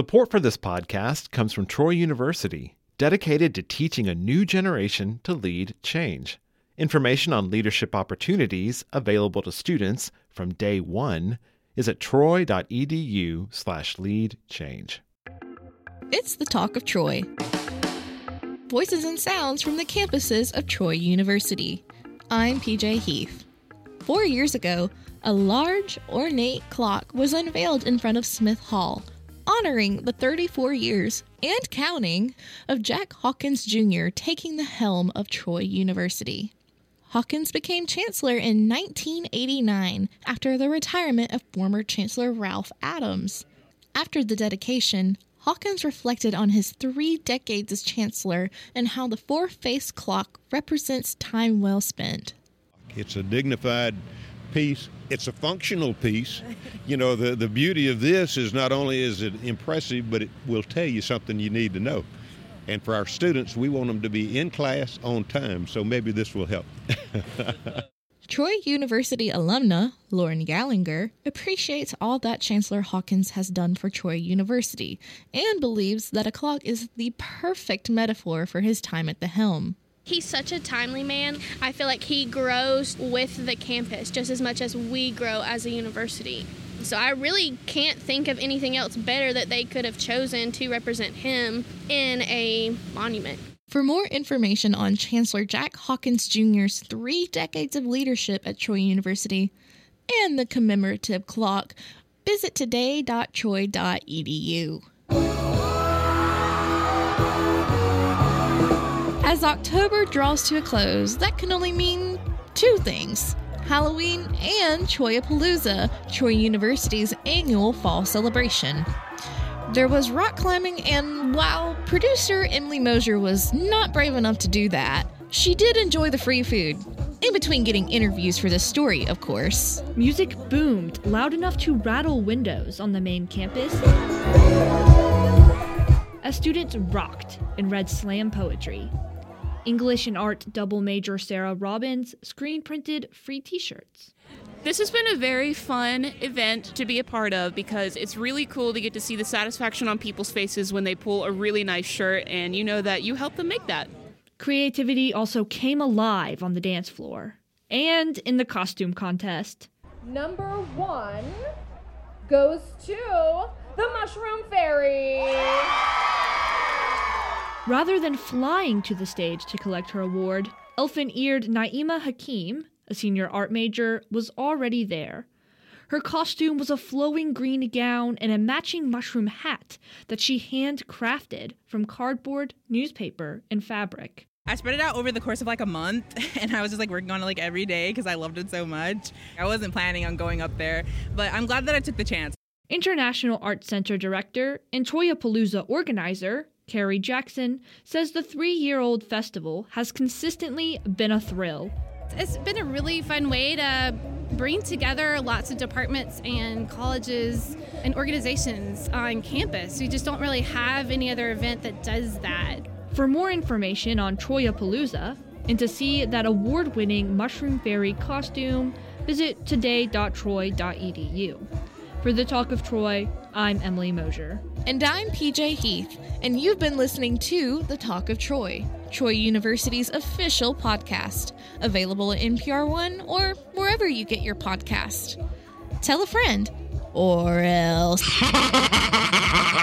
Support for this podcast comes from Troy University, dedicated to teaching a new generation to lead change. Information on leadership opportunities available to students from day one is at troy.edu slash lead change. It's the Talk of Troy. Voices and sounds from the campuses of Troy University. I'm PJ Heath. Four years ago, a large, ornate clock was unveiled in front of Smith Hall, honoring the 34 years and counting of Jack Hawkins Jr. taking the helm of Troy University. Hawkins became chancellor in 1989 after the retirement of former Chancellor Ralph Adams. After the dedication, Hawkins reflected on his three decades as chancellor and how the four faced clock represents time well spent. It's a dignified piece. It's a functional piece. You know, the, the beauty of this is not only is it impressive, but it will tell you something you need to know. And for our students, we want them to be in class on time, so maybe this will help. Troy University alumna Lauren Gallinger appreciates all that Chancellor Hawkins has done for Troy University and believes that a clock is the perfect metaphor for his time at the helm. He's such a timely man. I feel like he grows with the campus just as much as we grow as a university. So I really can't think of anything else better that they could have chosen to represent him in a monument. For more information on Chancellor Jack Hawkins Jr.'s three decades of leadership at Troy University and the commemorative clock, visit today.troy.edu. As October draws to a close, that can only mean two things Halloween and Troyapalooza, Troy University's annual fall celebration. There was rock climbing, and while producer Emily Mosier was not brave enough to do that, she did enjoy the free food. In between getting interviews for this story, of course. Music boomed loud enough to rattle windows on the main campus. As students rocked and read slam poetry, English and art double major Sarah Robbins screen printed free t shirts. This has been a very fun event to be a part of because it's really cool to get to see the satisfaction on people's faces when they pull a really nice shirt and you know that you helped them make that. Creativity also came alive on the dance floor and in the costume contest. Number one goes to the Mushroom Fairy. Rather than flying to the stage to collect her award, elfin eared Naima Hakim, a senior art major, was already there. Her costume was a flowing green gown and a matching mushroom hat that she handcrafted from cardboard, newspaper, and fabric. I spread it out over the course of like a month, and I was just like working on it like every day because I loved it so much. I wasn't planning on going up there, but I'm glad that I took the chance. International Art Center director and Troyapalooza organizer Carrie Jackson says the three year old festival has consistently been a thrill. It's been a really fun way to bring together lots of departments and colleges and organizations on campus. We just don't really have any other event that does that. For more information on Troyapalooza and to see that award winning Mushroom Fairy costume, visit today.troy.edu. For the Talk of Troy, I'm Emily Mosier. And I'm PJ Heath, and you've been listening to The Talk of Troy, Troy University's official podcast, available at NPR One or wherever you get your podcast. Tell a friend, or else.